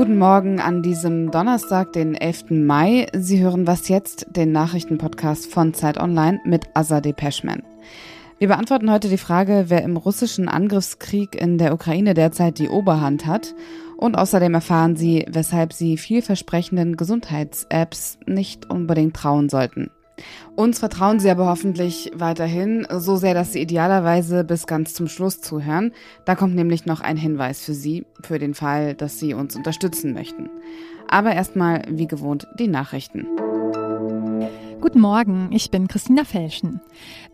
Guten Morgen an diesem Donnerstag, den 11. Mai. Sie hören was jetzt, den Nachrichtenpodcast von Zeit Online mit Azadeh Peschman. Wir beantworten heute die Frage, wer im russischen Angriffskrieg in der Ukraine derzeit die Oberhand hat. Und außerdem erfahren Sie, weshalb Sie vielversprechenden Gesundheits-Apps nicht unbedingt trauen sollten. Uns vertrauen Sie aber hoffentlich weiterhin, so sehr, dass Sie idealerweise bis ganz zum Schluss zuhören. Da kommt nämlich noch ein Hinweis für Sie, für den Fall, dass Sie uns unterstützen möchten. Aber erstmal, wie gewohnt, die Nachrichten. Guten Morgen, ich bin Christina Felschen.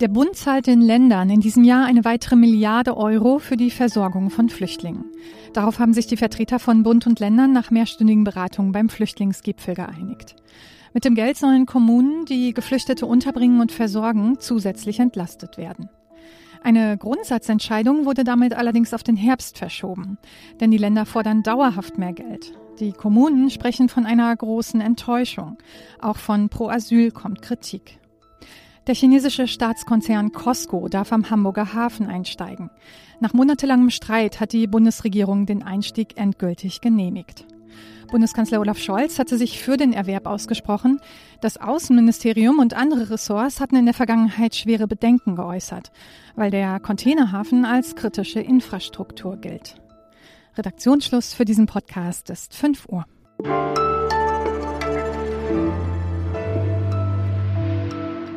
Der Bund zahlt den Ländern in diesem Jahr eine weitere Milliarde Euro für die Versorgung von Flüchtlingen. Darauf haben sich die Vertreter von Bund und Ländern nach mehrstündigen Beratungen beim Flüchtlingsgipfel geeinigt. Mit dem Geld sollen Kommunen, die Geflüchtete unterbringen und versorgen, zusätzlich entlastet werden. Eine Grundsatzentscheidung wurde damit allerdings auf den Herbst verschoben, denn die Länder fordern dauerhaft mehr Geld. Die Kommunen sprechen von einer großen Enttäuschung. Auch von Pro Asyl kommt Kritik. Der chinesische Staatskonzern Costco darf am Hamburger Hafen einsteigen. Nach monatelangem Streit hat die Bundesregierung den Einstieg endgültig genehmigt. Bundeskanzler Olaf Scholz hatte sich für den Erwerb ausgesprochen. Das Außenministerium und andere Ressorts hatten in der Vergangenheit schwere Bedenken geäußert, weil der Containerhafen als kritische Infrastruktur gilt. Redaktionsschluss für diesen Podcast ist 5 Uhr.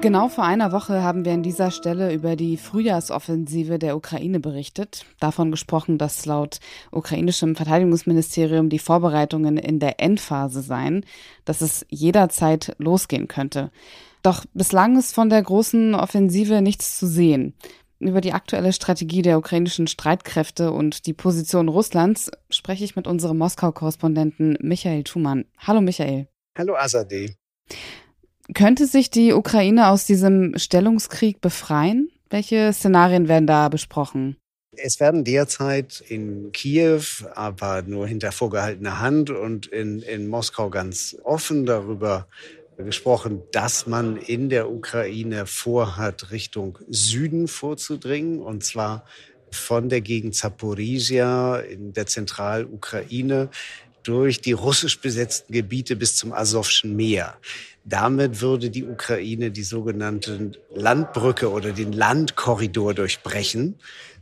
Genau vor einer Woche haben wir an dieser Stelle über die Frühjahrsoffensive der Ukraine berichtet. Davon gesprochen, dass laut ukrainischem Verteidigungsministerium die Vorbereitungen in der Endphase seien, dass es jederzeit losgehen könnte. Doch bislang ist von der großen Offensive nichts zu sehen. Über die aktuelle Strategie der ukrainischen Streitkräfte und die Position Russlands spreche ich mit unserem Moskau-Korrespondenten Michael Thumann. Hallo Michael. Hallo Azadeh. Könnte sich die Ukraine aus diesem Stellungskrieg befreien? Welche Szenarien werden da besprochen? Es werden derzeit in Kiew, aber nur hinter vorgehaltener Hand und in, in Moskau ganz offen darüber gesprochen, dass man in der Ukraine vorhat, Richtung Süden vorzudringen, und zwar von der Gegend Zaporizhia in der Zentralukraine durch die russisch besetzten Gebiete bis zum Asowschen Meer. Damit würde die Ukraine die sogenannte Landbrücke oder den Landkorridor durchbrechen,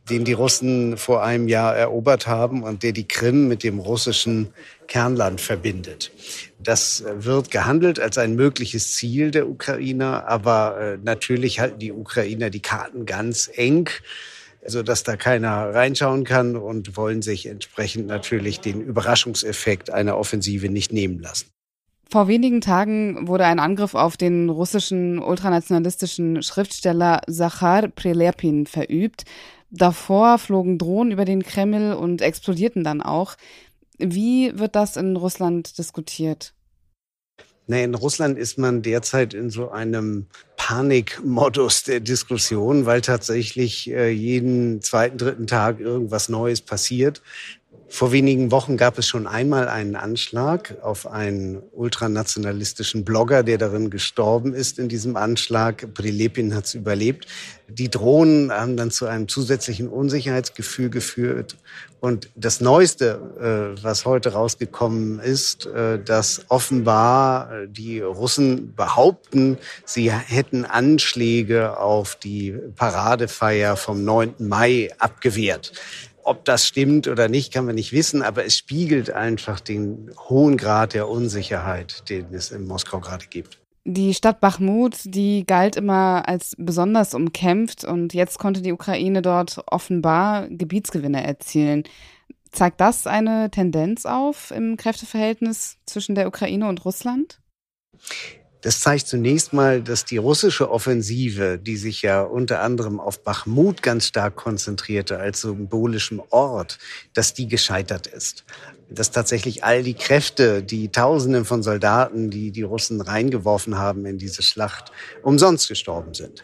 den die Russen vor einem Jahr erobert haben und der die Krim mit dem russischen Kernland verbindet. Das wird gehandelt als ein mögliches Ziel der Ukrainer, aber äh, natürlich halten die Ukrainer die Karten ganz eng so dass da keiner reinschauen kann und wollen sich entsprechend natürlich den Überraschungseffekt einer Offensive nicht nehmen lassen. Vor wenigen Tagen wurde ein Angriff auf den russischen ultranationalistischen Schriftsteller Zachar Prelepin verübt. Davor flogen Drohnen über den Kreml und explodierten dann auch. Wie wird das in Russland diskutiert? Nee, in Russland ist man derzeit in so einem Panikmodus der Diskussion, weil tatsächlich äh, jeden zweiten, dritten Tag irgendwas Neues passiert. Vor wenigen Wochen gab es schon einmal einen Anschlag auf einen ultranationalistischen Blogger, der darin gestorben ist in diesem Anschlag. Prilepin hat es überlebt. Die Drohnen haben dann zu einem zusätzlichen Unsicherheitsgefühl geführt. Und das Neueste, äh, was heute rausgekommen ist, äh, dass offenbar äh, die Russen behaupten, sie hätten Anschläge auf die Paradefeier vom 9. Mai abgewehrt. Ob das stimmt oder nicht, kann man nicht wissen, aber es spiegelt einfach den hohen Grad der Unsicherheit, den es in Moskau gerade gibt. Die Stadt Bachmut, die galt immer als besonders umkämpft und jetzt konnte die Ukraine dort offenbar Gebietsgewinne erzielen. Zeigt das eine Tendenz auf im Kräfteverhältnis zwischen der Ukraine und Russland? Das zeigt zunächst mal, dass die russische Offensive, die sich ja unter anderem auf Bachmut ganz stark konzentrierte als symbolischem Ort, dass die gescheitert ist. Dass tatsächlich all die Kräfte, die Tausenden von Soldaten, die die Russen reingeworfen haben in diese Schlacht, umsonst gestorben sind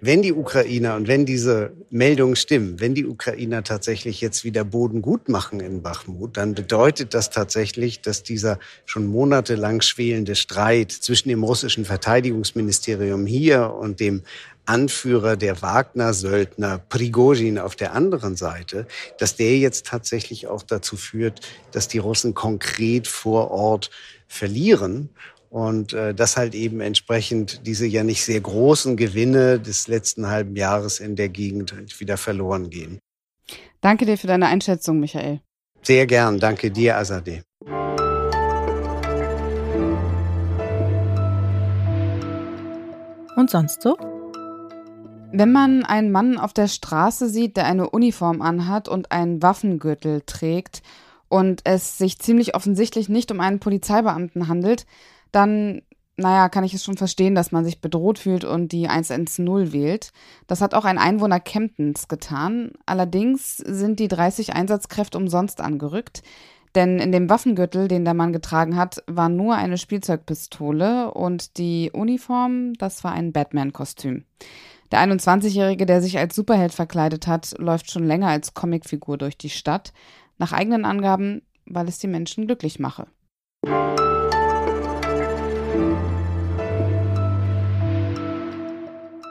wenn die Ukrainer und wenn diese Meldungen stimmen, wenn die Ukrainer tatsächlich jetzt wieder Boden gut machen in Bachmut, dann bedeutet das tatsächlich, dass dieser schon monatelang schwelende Streit zwischen dem russischen Verteidigungsministerium hier und dem Anführer der Wagner-Söldner Prigozhin auf der anderen Seite, dass der jetzt tatsächlich auch dazu führt, dass die Russen konkret vor Ort verlieren und äh, dass halt eben entsprechend diese ja nicht sehr großen Gewinne des letzten halben Jahres in der Gegend wieder verloren gehen. Danke dir für deine Einschätzung, Michael. Sehr gern. Danke dir, Azadeh. Und sonst so? Wenn man einen Mann auf der Straße sieht, der eine Uniform anhat und einen Waffengürtel trägt und es sich ziemlich offensichtlich nicht um einen Polizeibeamten handelt, dann, naja, kann ich es schon verstehen, dass man sich bedroht fühlt und die 110 wählt. Das hat auch ein Einwohner Kemptens getan. Allerdings sind die 30 Einsatzkräfte umsonst angerückt. Denn in dem Waffengürtel, den der Mann getragen hat, war nur eine Spielzeugpistole und die Uniform, das war ein Batman-Kostüm. Der 21-Jährige, der sich als Superheld verkleidet hat, läuft schon länger als Comicfigur durch die Stadt. Nach eigenen Angaben, weil es die Menschen glücklich mache.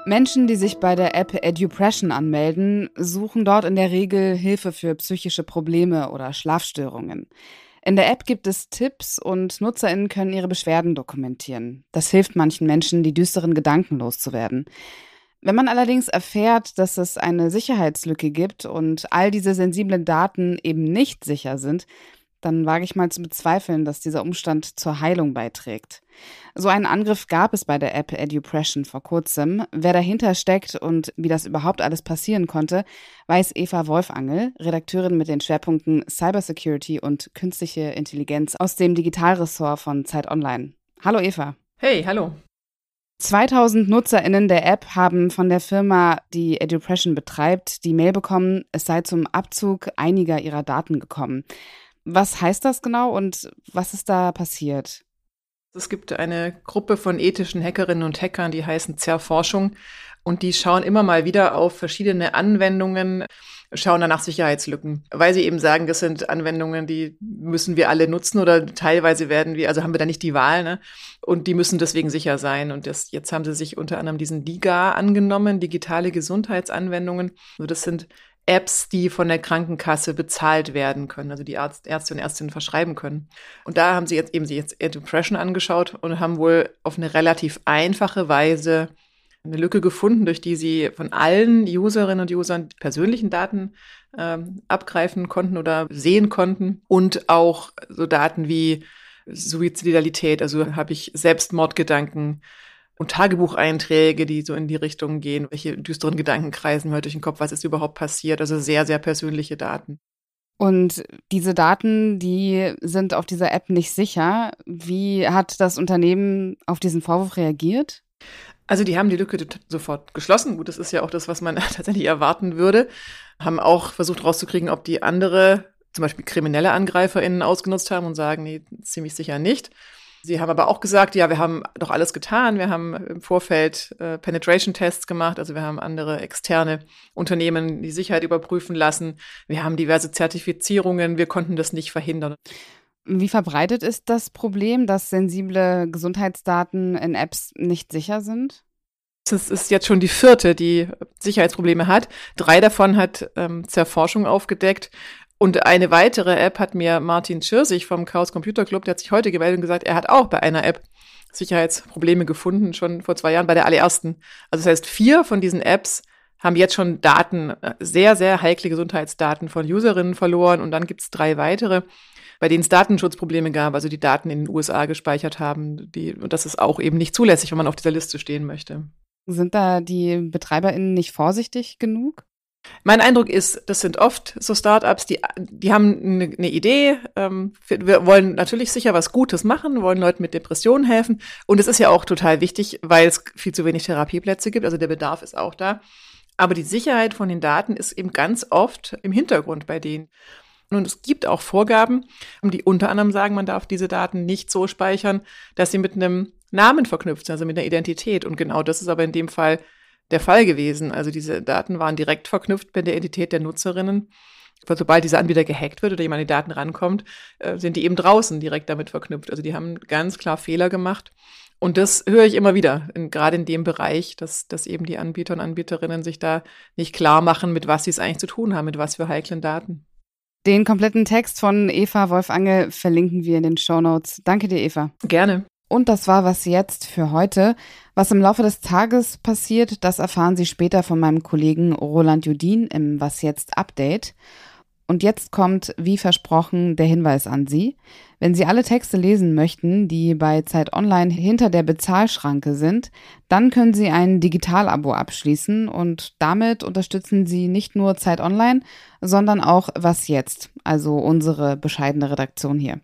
Menschen, die sich bei der App Edupression anmelden, suchen dort in der Regel Hilfe für psychische Probleme oder Schlafstörungen. In der App gibt es Tipps und Nutzerinnen können ihre Beschwerden dokumentieren. Das hilft manchen Menschen, die düsteren Gedanken loszuwerden. Wenn man allerdings erfährt, dass es eine Sicherheitslücke gibt und all diese sensiblen Daten eben nicht sicher sind, dann wage ich mal zu bezweifeln, dass dieser Umstand zur Heilung beiträgt. So einen Angriff gab es bei der App Edupression vor kurzem. Wer dahinter steckt und wie das überhaupt alles passieren konnte, weiß Eva Wolfangel, Redakteurin mit den Schwerpunkten Cybersecurity und künstliche Intelligenz aus dem Digitalressort von Zeit Online. Hallo Eva. Hey, hallo. 2000 NutzerInnen der App haben von der Firma, die Edupression betreibt, die Mail bekommen, es sei zum Abzug einiger ihrer Daten gekommen. Was heißt das genau und was ist da passiert? Es gibt eine Gruppe von ethischen Hackerinnen und Hackern, die heißen Zerforschung und die schauen immer mal wieder auf verschiedene Anwendungen, schauen dann nach Sicherheitslücken, weil sie eben sagen, das sind Anwendungen, die müssen wir alle nutzen oder teilweise werden wir, also haben wir da nicht die Wahl, ne? Und die müssen deswegen sicher sein. Und das, jetzt haben sie sich unter anderem diesen DIGA angenommen, digitale Gesundheitsanwendungen. Also das sind Apps, die von der Krankenkasse bezahlt werden können, also die Arzt, Ärzte und Ärztinnen verschreiben können. Und da haben sie jetzt eben sich jetzt Depression angeschaut und haben wohl auf eine relativ einfache Weise eine Lücke gefunden, durch die sie von allen Userinnen und Usern persönlichen Daten ähm, abgreifen konnten oder sehen konnten und auch so Daten wie Suizidalität, also habe ich Selbstmordgedanken und Tagebucheinträge, die so in die Richtung gehen, welche düsteren Gedanken kreisen mir durch den Kopf, was ist überhaupt passiert, also sehr, sehr persönliche Daten. Und diese Daten, die sind auf dieser App nicht sicher. Wie hat das Unternehmen auf diesen Vorwurf reagiert? Also die haben die Lücke sofort geschlossen. Gut, das ist ja auch das, was man tatsächlich erwarten würde. Haben auch versucht rauszukriegen, ob die andere, zum Beispiel kriminelle AngreiferInnen ausgenutzt haben und sagen, nee, ziemlich sicher nicht. Sie haben aber auch gesagt, ja, wir haben doch alles getan. Wir haben im Vorfeld äh, Penetration-Tests gemacht, also wir haben andere externe Unternehmen die Sicherheit überprüfen lassen. Wir haben diverse Zertifizierungen. Wir konnten das nicht verhindern. Wie verbreitet ist das Problem, dass sensible Gesundheitsdaten in Apps nicht sicher sind? Das ist jetzt schon die vierte, die Sicherheitsprobleme hat. Drei davon hat ähm, Zerforschung aufgedeckt. Und eine weitere App hat mir Martin Schirsich vom Chaos Computer Club, der hat sich heute gemeldet und gesagt, er hat auch bei einer App Sicherheitsprobleme gefunden, schon vor zwei Jahren bei der allerersten. Also das heißt, vier von diesen Apps haben jetzt schon Daten, sehr, sehr heikle Gesundheitsdaten von Userinnen verloren. Und dann gibt es drei weitere, bei denen es Datenschutzprobleme gab, also die Daten in den USA gespeichert haben. Die, und das ist auch eben nicht zulässig, wenn man auf dieser Liste stehen möchte. Sind da die BetreiberInnen nicht vorsichtig genug? Mein Eindruck ist, das sind oft so Startups, die, die haben eine, eine Idee, ähm, wir wollen natürlich sicher was Gutes machen, wollen Leuten mit Depressionen helfen. Und es ist ja auch total wichtig, weil es viel zu wenig Therapieplätze gibt, also der Bedarf ist auch da. Aber die Sicherheit von den Daten ist eben ganz oft im Hintergrund bei denen. Und es gibt auch Vorgaben, die unter anderem sagen, man darf diese Daten nicht so speichern, dass sie mit einem Namen verknüpft sind, also mit einer Identität. Und genau das ist aber in dem Fall der Fall gewesen. Also diese Daten waren direkt verknüpft mit der Identität der Nutzerinnen. Weil sobald dieser Anbieter gehackt wird oder jemand an die Daten rankommt, äh, sind die eben draußen direkt damit verknüpft. Also die haben ganz klar Fehler gemacht. Und das höre ich immer wieder, in, gerade in dem Bereich, dass, dass eben die Anbieter und Anbieterinnen sich da nicht klar machen, mit was sie es eigentlich zu tun haben, mit was für heiklen Daten. Den kompletten Text von Eva Wolfange verlinken wir in den Show Notes. Danke dir, Eva. Gerne. Und das war was jetzt für heute. Was im Laufe des Tages passiert, das erfahren Sie später von meinem Kollegen Roland Judin im Was jetzt Update. Und jetzt kommt, wie versprochen, der Hinweis an Sie. Wenn Sie alle Texte lesen möchten, die bei Zeit Online hinter der Bezahlschranke sind, dann können Sie ein Digitalabo abschließen und damit unterstützen Sie nicht nur Zeit Online, sondern auch Was jetzt, also unsere bescheidene Redaktion hier.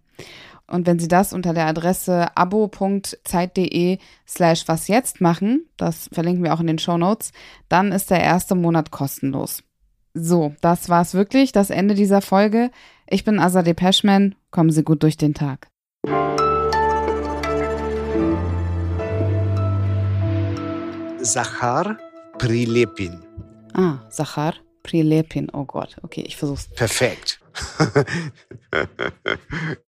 Und wenn Sie das unter der Adresse abo.zeit.de slash was jetzt machen, das verlinken wir auch in den Show Notes, dann ist der erste Monat kostenlos. So, das war's wirklich, das Ende dieser Folge. Ich bin Azadeh Peschman. Kommen Sie gut durch den Tag. Sachar Prilepin. Ah, Sachar Prilepin. Oh Gott. Okay, ich versuch's. Perfekt.